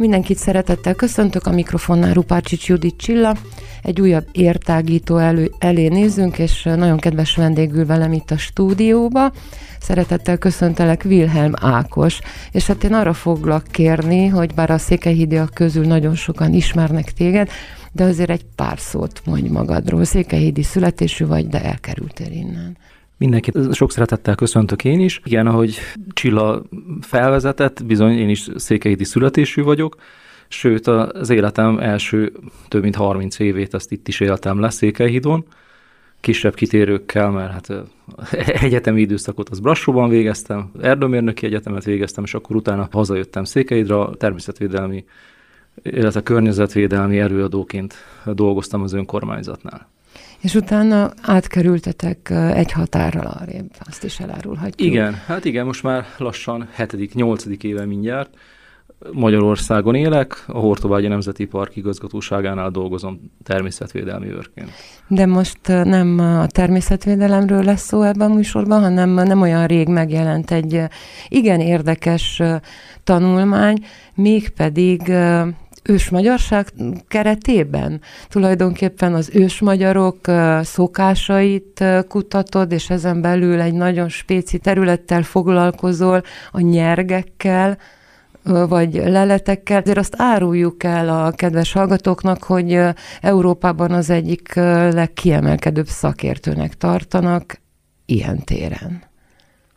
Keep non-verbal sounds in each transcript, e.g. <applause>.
Mindenkit szeretettel köszöntök, a mikrofonnál Rupácsics Judit Csilla. Egy újabb értágító elő, elé nézünk, és nagyon kedves vendégül velem itt a stúdióba. Szeretettel köszöntelek Wilhelm Ákos, és hát én arra foglak kérni, hogy bár a székelyhídiak közül nagyon sokan ismernek téged, de azért egy pár szót mondj magadról. Székelyhídi születésű vagy, de elkerültél innen. Mindenkit sok szeretettel köszöntök én is. Igen, ahogy Csilla felvezetett, bizony én is székelyhídi születésű vagyok, sőt az életem első több mint 30 évét ezt itt is éltem le Székelyhídon, kisebb kitérőkkel, mert hát egyetemi időszakot az Brassóban végeztem, erdőmérnöki egyetemet végeztem, és akkor utána hazajöttem Székelyhídra, természetvédelmi, illetve környezetvédelmi előadóként dolgoztam az önkormányzatnál. És utána átkerültetek egy határral arrébb, azt is elárulhatjuk. Igen, hát igen, most már lassan hetedik, nyolcadik éve mindjárt. Magyarországon élek, a Hortobágyi Nemzeti Park igazgatóságánál dolgozom természetvédelmi őrként. De most nem a természetvédelemről lesz szó ebben a műsorban, hanem nem olyan rég megjelent egy igen érdekes tanulmány, mégpedig ősmagyarság keretében tulajdonképpen az ősmagyarok szokásait kutatod, és ezen belül egy nagyon spéci területtel foglalkozol, a nyergekkel, vagy leletekkel. Azért azt áruljuk el a kedves hallgatóknak, hogy Európában az egyik legkiemelkedőbb szakértőnek tartanak ilyen téren.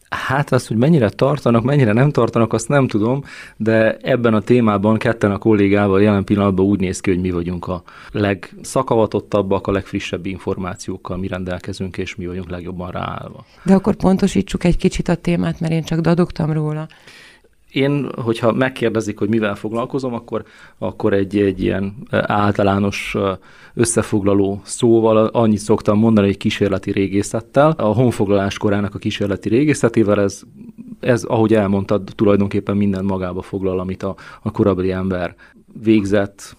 Hát azt, hogy mennyire tartanak, mennyire nem tartanak, azt nem tudom, de ebben a témában ketten a kollégával jelen pillanatban úgy néz ki, hogy mi vagyunk a legszakavatottabbak, a legfrissebb információkkal mi rendelkezünk, és mi vagyunk legjobban ráállva. De akkor pontosítsuk egy kicsit a témát, mert én csak dadogtam róla. Én, hogyha megkérdezik, hogy mivel foglalkozom, akkor, akkor egy, egy ilyen általános összefoglaló szóval annyit szoktam mondani, hogy kísérleti régészettel. A honfoglalás korának a kísérleti régészetével ez, ez, ahogy elmondtad, tulajdonképpen minden magába foglal, amit a, a korabeli ember végzett,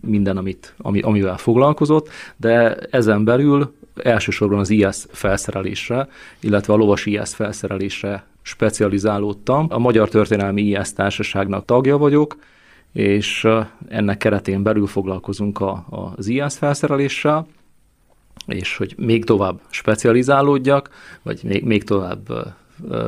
minden, amit, ami, amivel foglalkozott, de ezen belül elsősorban az IS felszerelésre, illetve a lovas IS felszerelésre specializálódtam. A Magyar Történelmi IS Társaságnak tagja vagyok, és ennek keretén belül foglalkozunk a, az IS felszereléssel, és hogy még tovább specializálódjak, vagy még, még tovább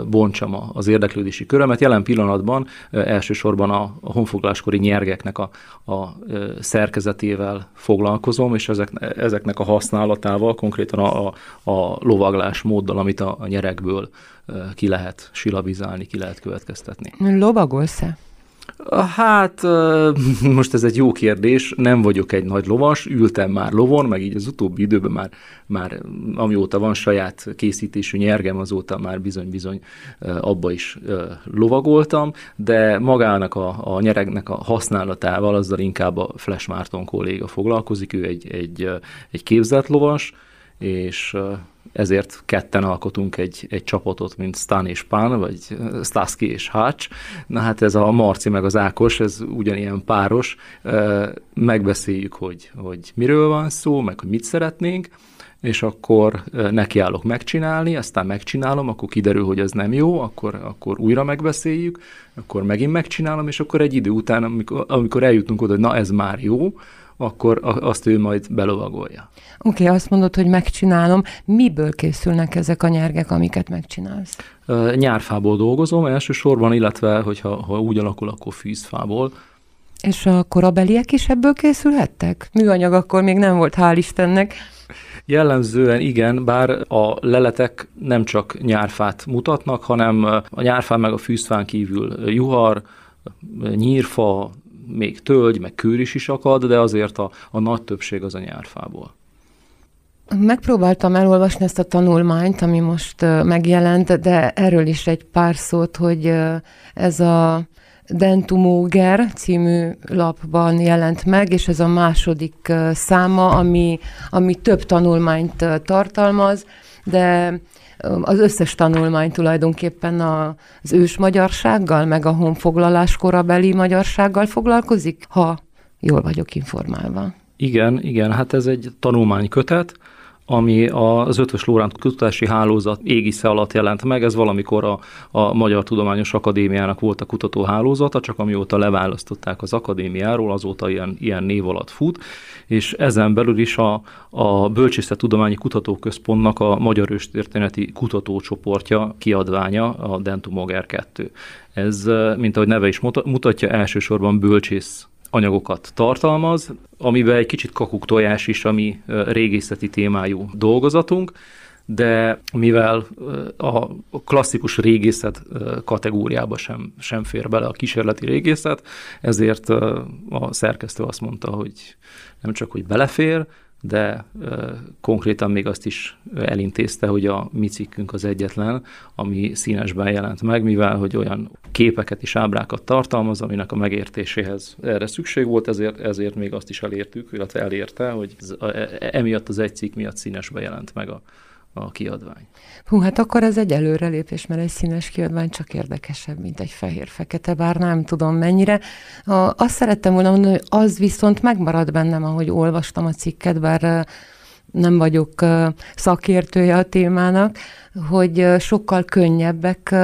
bontsam az érdeklődési körömet. Jelen pillanatban elsősorban a, honfoglaláskori nyergeknek a, a szerkezetével foglalkozom, és ezek, ezeknek a használatával, konkrétan a, a lovaglás móddal, amit a, a nyerekből ki lehet silabizálni, ki lehet következtetni. Lovagolsz-e? Hát, <laughs> most ez egy jó kérdés, nem vagyok egy nagy lovas, ültem már lovon, meg így az utóbbi időben már, már amióta van saját készítésű nyergem, azóta már bizony-bizony abba is lovagoltam, de magának a, a nyeregnek a használatával azzal inkább a Flash Márton kolléga foglalkozik, ő egy, egy, egy képzett lovas, és ezért ketten alkotunk egy, egy csapatot, mint Stan és Pán, vagy Staski és Hács. Na hát ez a Marci meg az Ákos, ez ugyanilyen páros. Megbeszéljük, hogy, hogy miről van szó, meg hogy mit szeretnénk, és akkor nekiállok megcsinálni, aztán megcsinálom, akkor kiderül, hogy ez nem jó, akkor, akkor újra megbeszéljük, akkor megint megcsinálom, és akkor egy idő után, amikor, amikor eljutunk oda, hogy na ez már jó, akkor azt ő majd belovagolja. Oké, okay, azt mondod, hogy megcsinálom. Miből készülnek ezek a nyergek, amiket megcsinálsz? Nyárfából dolgozom elsősorban, illetve, hogyha ha úgy alakul, akkor fűzfából. És a korabeliek is ebből készülhettek? Műanyag akkor még nem volt, hál' Istennek. Jellemzően igen, bár a leletek nem csak nyárfát mutatnak, hanem a nyárfán meg a fűzfán kívül juhar, nyírfa, még tölgy, meg kőr is is akad, de azért a, a nagy többség az a nyárfából. Megpróbáltam elolvasni ezt a tanulmányt, ami most megjelent, de erről is egy pár szót, hogy ez a Dentumoger című lapban jelent meg, és ez a második száma, ami, ami több tanulmányt tartalmaz, de az összes tanulmány tulajdonképpen az ős magyarsággal, meg a honfoglalás korabeli magyarsággal foglalkozik, ha jól vagyok informálva. Igen, igen, hát ez egy tanulmánykötet, ami az Ötvös Lóránt Kutatási Hálózat égisze alatt jelent meg. Ez valamikor a, a Magyar Tudományos Akadémiának volt a kutatóhálózata, csak amióta leválasztották az akadémiáról, azóta ilyen, ilyen név alatt fut, és ezen belül is a, a Tudományi Kutatóközpontnak a Magyar Őstörténeti Kutatócsoportja kiadványa, a Dentumoger 2. Ez, mint ahogy neve is mutatja, elsősorban bölcsész anyagokat tartalmaz, amiben egy kicsit kakuk tojás is, ami régészeti témájú dolgozatunk, de mivel a klasszikus régészet kategóriába sem, sem fér bele a kísérleti régészet, ezért a szerkesztő azt mondta, hogy nem csak, hogy belefér, de konkrétan még azt is elintézte, hogy a mi cikkünk az egyetlen, ami színesben jelent meg, mivel hogy olyan képeket és ábrákat tartalmaz, aminek a megértéséhez erre szükség volt, ezért, ezért még azt is elértük, illetve elérte, hogy e, emiatt az egy cikk miatt színesben jelent meg a, a kiadvány. Hú, hát akkor ez egy előrelépés, mert egy színes kiadvány csak érdekesebb, mint egy fehér-fekete, bár nem tudom mennyire. A, azt szerettem volna mondani, hogy az viszont megmarad bennem, ahogy olvastam a cikket, bár nem vagyok szakértője a témának, hogy sokkal könnyebbek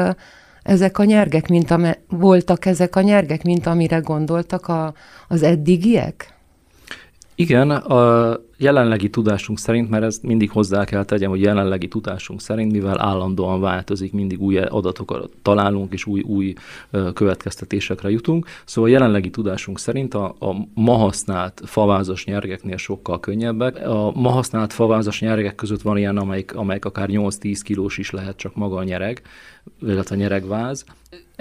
ezek a nyergek, mint am- voltak ezek a nyergek, mint amire gondoltak a, az eddigiek? Igen, a jelenlegi tudásunk szerint, mert ezt mindig hozzá kell tegyem, hogy jelenlegi tudásunk szerint, mivel állandóan változik, mindig új adatokat találunk, és új, új következtetésekre jutunk. Szóval jelenlegi tudásunk szerint a, a ma használt favázas nyergeknél sokkal könnyebbek. A ma használt favázas nyergek között van ilyen, amelyik, amelyik akár 8-10 kilós is lehet csak maga a nyereg, illetve a nyeregváz.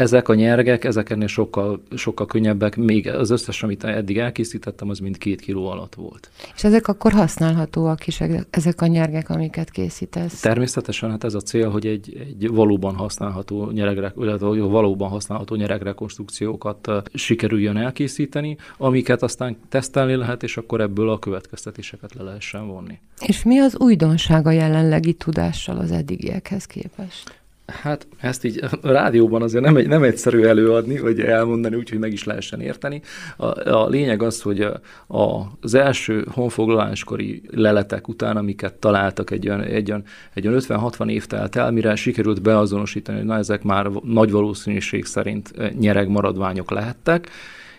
Ezek a nyergek, ezek ennél sokkal, sokkal könnyebbek, még az összes, amit eddig elkészítettem, az mind két kiló alatt volt. És ezek akkor használhatóak is, ezek a nyergek, amiket készítesz? Természetesen, hát ez a cél, hogy egy, egy valóban használható nyeregre, illetve valóban használható nyeregrekonstrukciókat sikerüljön elkészíteni, amiket aztán tesztelni lehet, és akkor ebből a következtetéseket le lehessen vonni. És mi az újdonság a jelenlegi tudással az eddigiekhez képest? Hát ezt így a rádióban azért nem, egy, nem egyszerű előadni, vagy elmondani úgy, hogy meg is lehessen érteni. A, a lényeg az, hogy a, a, az első honfoglaláskori leletek után, amiket találtak egy olyan, egy olyan, egy olyan 50-60 év telt el, mire sikerült beazonosítani, hogy na ezek már nagy valószínűség szerint nyereg maradványok lehettek,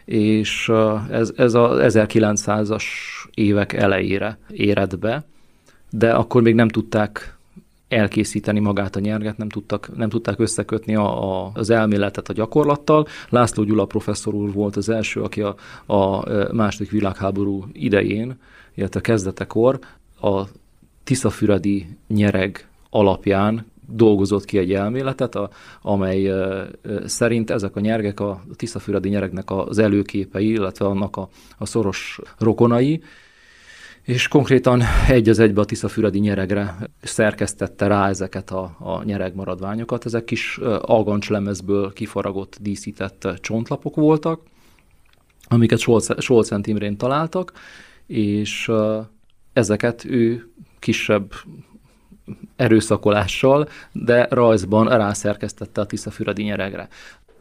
és ez, ez a 1900-as évek elejére éred be, de akkor még nem tudták elkészíteni magát a nyerget, nem, tudtak, nem tudták összekötni a, a, az elméletet a gyakorlattal. László Gyula professzor úr volt az első, aki a, a második világháború idején, illetve kezdetekor a tiszafüredi nyereg alapján dolgozott ki egy elméletet, a, amely e, szerint ezek a nyergek a tiszafüredi nyeregnek az előképei, illetve annak a, a szoros rokonai, és konkrétan egy az egybe a Tiszafüredi nyeregre szerkesztette rá ezeket a, a nyereg maradványokat. Ezek kis algancslemezből kifaragott, díszített csontlapok voltak, amiket Solcent Imrén találtak, és ezeket ő kisebb erőszakolással, de rajzban rászerkesztette a Tiszafüredi nyeregre.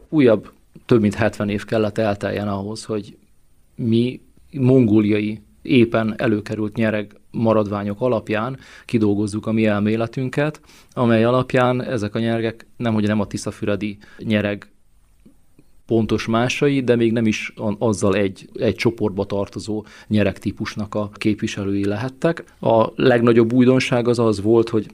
Újabb több mint 70 év kellett elteljen ahhoz, hogy mi mongóliai éppen előkerült nyereg maradványok alapján kidolgozzuk a mi elméletünket, amely alapján ezek a nyergek nemhogy nem a tiszafüredi nyereg pontos másai, de még nem is azzal egy, egy csoportba tartozó nyeregtípusnak a képviselői lehettek. A legnagyobb újdonság az az volt, hogy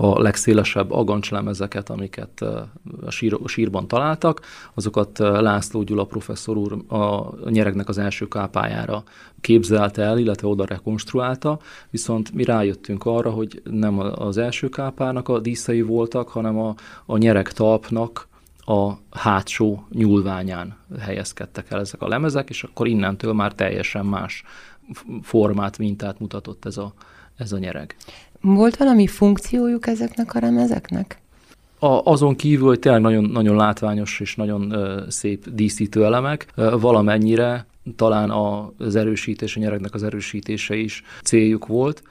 a legszélesebb agancslemezeket, amiket a, sír, a sírban találtak, azokat László Gyula professzor úr a nyeregnek az első kápájára képzelte el, illetve oda rekonstruálta, viszont mi rájöttünk arra, hogy nem az első kápának a díszei voltak, hanem a, a nyereg talpnak a hátsó nyúlványán helyezkedtek el ezek a lemezek, és akkor innentől már teljesen más formát, mintát mutatott ez a, ez a nyereg. Volt valami funkciójuk ezeknek a remezeknek? A, azon kívül, hogy tényleg nagyon, nagyon látványos és nagyon ö, szép díszítő elemek, ö, valamennyire talán az erősítés, a nyeregnek az erősítése is céljuk volt.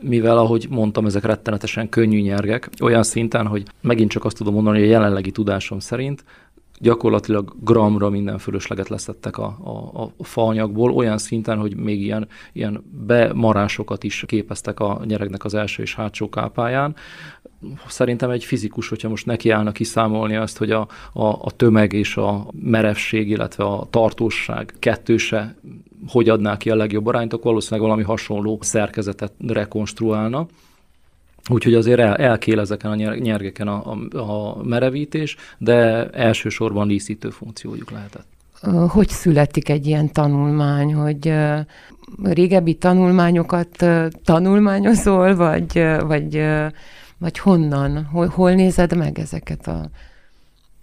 mivel, ahogy mondtam, ezek rettenetesen könnyű nyergek, olyan szinten, hogy megint csak azt tudom mondani, hogy a jelenlegi tudásom szerint gyakorlatilag gramra minden fölösleget leszettek a, a, a faanyagból, olyan szinten, hogy még ilyen, ilyen bemarásokat is képeztek a nyeregnek az első és hátsó kápáján. Szerintem egy fizikus, hogyha most nekiállna kiszámolni azt, hogy a, a, a tömeg és a merevség, illetve a tartóság kettőse hogy adná ki a legjobb arányt, akkor valószínűleg valami hasonló szerkezetet rekonstruálna. Úgyhogy azért el, elkél ezeken a nyergeken a, a, a merevítés, de elsősorban díszítő funkciójuk lehetett. Hogy születik egy ilyen tanulmány, hogy régebbi tanulmányokat tanulmányozol, vagy, vagy, vagy honnan, hol, hol nézed meg ezeket a,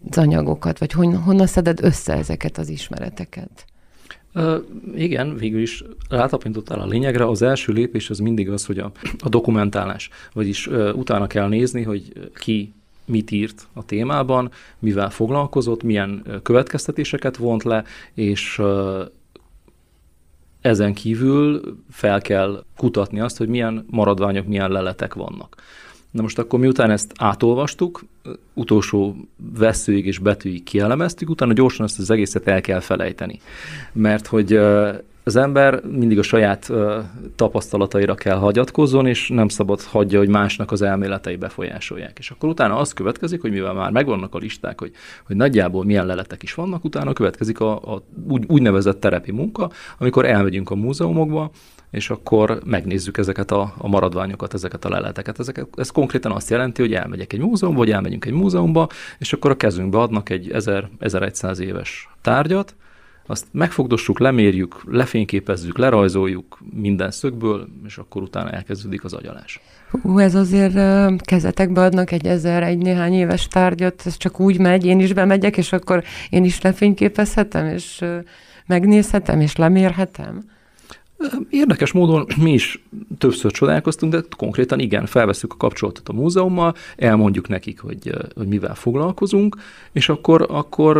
az anyagokat, vagy honnan szeded össze ezeket az ismereteket? Igen, végül is rátapintottál a lényegre. Az első lépés az mindig az, hogy a, a dokumentálás, vagyis utána kell nézni, hogy ki mit írt a témában, mivel foglalkozott, milyen következtetéseket vont le, és ezen kívül fel kell kutatni azt, hogy milyen maradványok, milyen leletek vannak. Na most akkor miután ezt átolvastuk, utolsó veszőig és betűig kielemeztük, utána gyorsan ezt az egészet el kell felejteni. Mert hogy az ember mindig a saját tapasztalataira kell hagyatkozzon, és nem szabad hagyja, hogy másnak az elméletei befolyásolják. És akkor utána az következik, hogy mivel már megvannak a listák, hogy, hogy nagyjából milyen leletek is vannak, utána következik a, a úgy, úgynevezett terepi munka, amikor elmegyünk a múzeumokba, és akkor megnézzük ezeket a, a maradványokat, ezeket a leleteket. Ezeket, ez konkrétan azt jelenti, hogy elmegyek egy múzeumba, vagy elmegyünk egy múzeumba, és akkor a kezünkbe adnak egy 1000, 1100 éves tárgyat, azt megfogdossuk, lemérjük, lefényképezzük, lerajzoljuk minden szögből, és akkor utána elkezdődik az agyalás. Hú, ez azért kezetekbe adnak egy ezer, egy néhány éves tárgyat, ez csak úgy megy, én is bemegyek, és akkor én is lefényképezhetem, és megnézhetem, és lemérhetem. Érdekes módon mi is többször csodálkoztunk, de konkrétan igen, felveszünk a kapcsolatot a múzeummal, elmondjuk nekik, hogy, hogy mivel foglalkozunk, és akkor, akkor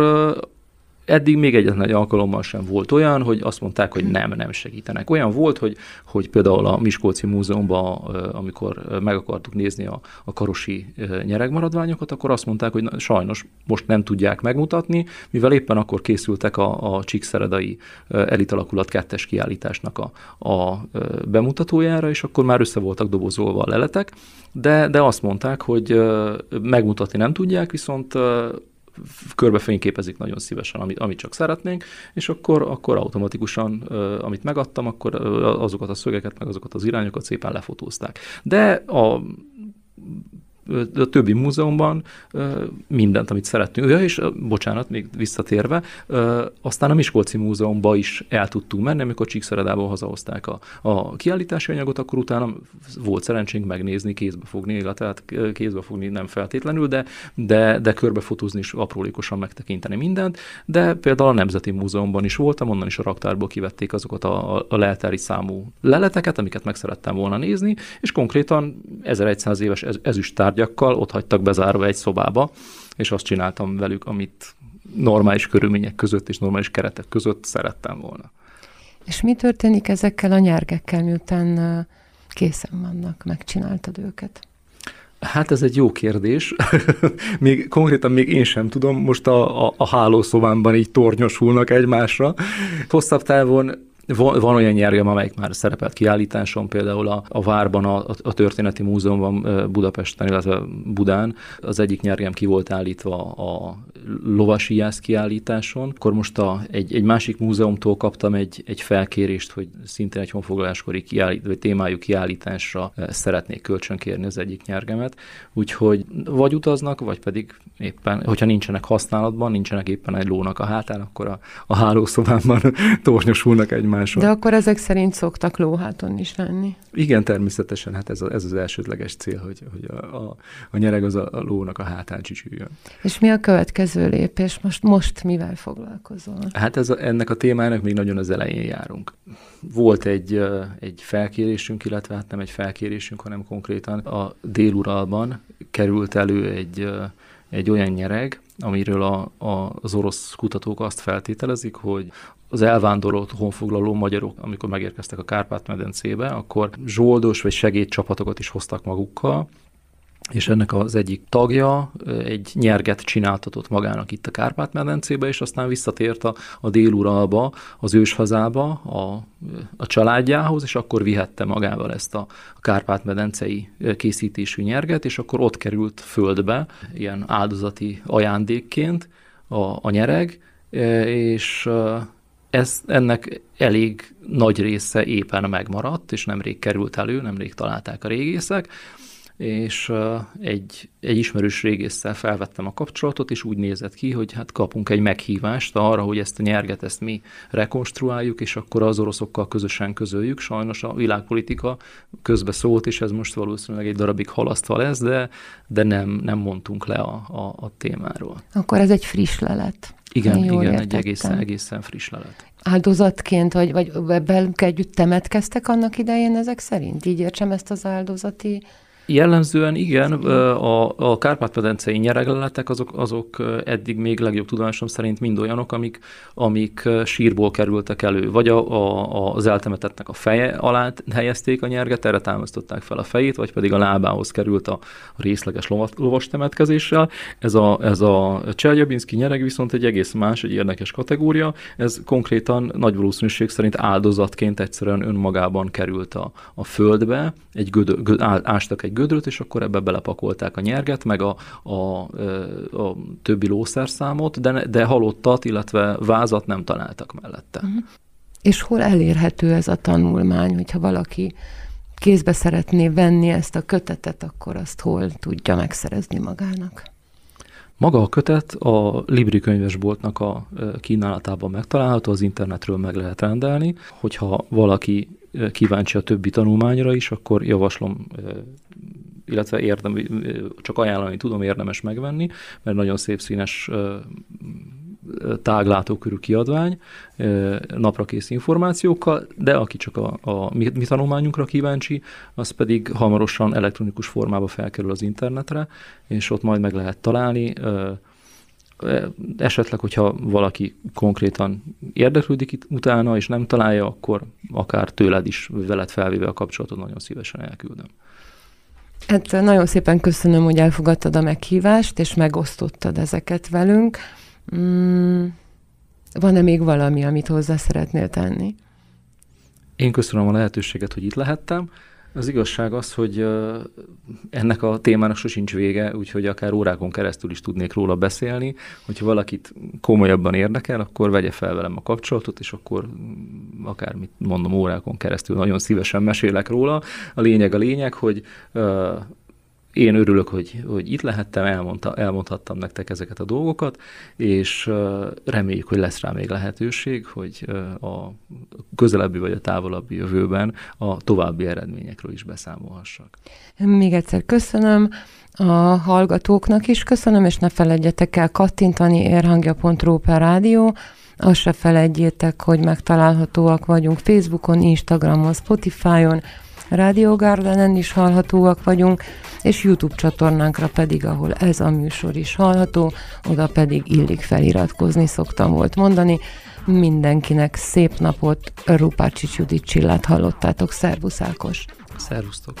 eddig még egyetlen egy alkalommal sem volt olyan, hogy azt mondták, hogy nem, nem segítenek. Olyan volt, hogy, hogy például a Miskolci Múzeumban, amikor meg akartuk nézni a, a karosi nyeregmaradványokat, akkor azt mondták, hogy na, sajnos most nem tudják megmutatni, mivel éppen akkor készültek a, a Csíkszeredai elitalakulat kettes kiállításnak a, a bemutatójára, és akkor már össze voltak dobozolva a leletek, de, de azt mondták, hogy megmutatni nem tudják, viszont körbe fényképezik nagyon szívesen, amit, amit csak szeretnénk, és akkor, akkor automatikusan, amit megadtam, akkor azokat a szögeket, meg azokat az irányokat szépen lefotózták. De a a többi múzeumban mindent, amit szerettünk. Ja, és bocsánat, még visszatérve, aztán a Miskolci Múzeumban is el tudtunk menni, amikor Csíkszeredából hazahozták a, a kiállítási anyagot, akkor utána volt szerencsénk megnézni, kézbe fogni, illetve kézbe fogni nem feltétlenül, de, de, de körbefotózni is aprólékosan megtekinteni mindent, de például a Nemzeti Múzeumban is voltam, onnan is a raktárból kivették azokat a, a leltári számú leleteket, amiket meg szerettem volna nézni, és konkrétan 1100 éves ezüst tárgyakkal ott hagytak bezárva egy szobába, és azt csináltam velük, amit normális körülmények között és normális keretek között szerettem volna. És mi történik ezekkel a nyergekkel, miután készen vannak, megcsináltad őket? Hát ez egy jó kérdés. <laughs> még konkrétan még én sem tudom, most a, a, a hálószobámban így tornyosulnak egymásra. Hosszabb távon van, olyan nyergem, amelyik már szerepelt kiállításon, például a, a Várban, a, a Történeti Múzeumban Budapesten, illetve Budán. Az egyik nyergem ki volt állítva a lovasiász kiállításon. Akkor most a, egy, egy másik múzeumtól kaptam egy, egy felkérést, hogy szintén egy honfoglaláskori kiállít, vagy témájú kiállításra szeretnék kölcsönkérni az egyik nyergemet. Úgyhogy vagy utaznak, vagy pedig éppen, hogyha nincsenek használatban, nincsenek éppen egy lónak a hátán, akkor a, a hálószobámban <laughs> tornyosulnak egymás máson. De akkor ezek szerint szoktak lóháton is lenni. Igen, természetesen, hát ez, a, ez az elsődleges cél, hogy, hogy a, a, a nyereg az a, a lónak a hátán csücsüljön. És mi a következő lépés? Most, most mivel foglalkozol? Hát ez a, ennek a témának még nagyon az elején járunk. Volt egy, egy felkérésünk, illetve hát nem egy felkérésünk, hanem konkrétan a déluralban került elő egy, egy olyan nyereg, amiről a, a, az orosz kutatók azt feltételezik, hogy az elvándorolt honfoglaló magyarok, amikor megérkeztek a Kárpát-medencébe, akkor zsoldos vagy segédcsapatokat is hoztak magukkal, és ennek az egyik tagja egy nyerget csináltatott magának itt a Kárpát-medencébe, és aztán visszatért a, a déluralba, az őshazába, a, a családjához, és akkor vihette magával ezt a, a Kárpát-medencei készítésű nyerget, és akkor ott került földbe, ilyen áldozati ajándékként a, a nyereg, és ez, ennek elég nagy része éppen megmaradt, és nemrég került elő, nemrég találták a régészek, és egy, egy ismerős régésszel felvettem a kapcsolatot, és úgy nézett ki, hogy hát kapunk egy meghívást arra, hogy ezt a nyerget ezt mi rekonstruáljuk, és akkor az oroszokkal közösen közöljük. Sajnos a világpolitika közbe szólt, és ez most valószínűleg egy darabig halasztva lesz, de, de nem, nem mondtunk le a, a, a témáról. Akkor ez egy friss lelet. Igen, igen, értettem. egy egészen, egészen friss lelet. Áldozatként, vagy, vagy velük együtt temetkeztek annak idején ezek szerint? Így értsem ezt az áldozati Jellemzően igen, a, a Kárpát-medencei nyeregleletek azok, azok eddig még legjobb tudomásom szerint mind olyanok, amik, amik sírból kerültek elő. Vagy a, a, az eltemetettnek a feje alá helyezték a nyerget, erre támasztották fel a fejét, vagy pedig a lábához került a részleges lovas temetkezéssel. Ez a, ez a Cseljabinszki nyereg viszont egy egész más, egy érdekes kategória. Ez konkrétan nagy valószínűség szerint áldozatként egyszerűen önmagában került a, a földbe, egy gödö, göd, ástak egy gödröt, és akkor ebbe belepakolták a nyerget, meg a, a, a többi lószerszámot, de, de halottat, illetve vázat nem találtak mellette. Uh-huh. És hol elérhető ez a tanulmány, hogyha valaki kézbe szeretné venni ezt a kötetet, akkor azt hol tudja megszerezni magának? Maga a kötet a Libri könyvesboltnak a kínálatában megtalálható, az internetről meg lehet rendelni. Hogyha valaki kíváncsi a többi tanulmányra is, akkor javaslom illetve érdem, csak ajánlani tudom, érdemes megvenni, mert nagyon szép színes táglátókörű kiadvány, naprakész információkkal, de aki csak a, a mi, mi tanulmányunkra kíváncsi, az pedig hamarosan elektronikus formába felkerül az internetre, és ott majd meg lehet találni. Esetleg, hogyha valaki konkrétan érdeklődik itt utána, és nem találja, akkor akár tőled is veled felvéve a kapcsolatot nagyon szívesen elküldöm. Hát nagyon szépen köszönöm, hogy elfogadtad a meghívást, és megosztottad ezeket velünk. Mm, van-e még valami, amit hozzá szeretnél tenni? Én köszönöm a lehetőséget, hogy itt lehettem. Az igazság az, hogy ennek a témának sosincs vége, úgyhogy akár órákon keresztül is tudnék róla beszélni. Hogyha valakit komolyabban érdekel, akkor vegye fel velem a kapcsolatot, és akkor mm, akármit mondom órákon keresztül nagyon szívesen mesélek róla. A lényeg a lényeg, hogy én örülök, hogy, hogy itt lehettem, elmondta, elmondhattam nektek ezeket a dolgokat, és reméljük, hogy lesz rá még lehetőség, hogy a közelebbi vagy a távolabbi jövőben a további eredményekről is beszámolhassak. Még egyszer köszönöm a hallgatóknak is, köszönöm, és ne felejtjetek el kattintani érhangja.ru per rádió, azt se felejtjétek, hogy megtalálhatóak vagyunk Facebookon, Instagramon, Spotify-on, Radio Gardenen is hallhatóak vagyunk, és YouTube csatornánkra pedig, ahol ez a műsor is hallható, oda pedig illik feliratkozni, szoktam volt mondani. Mindenkinek szép napot, Rupácsi Judit Csillát hallottátok. Szervusz Ákos! Szervusztok!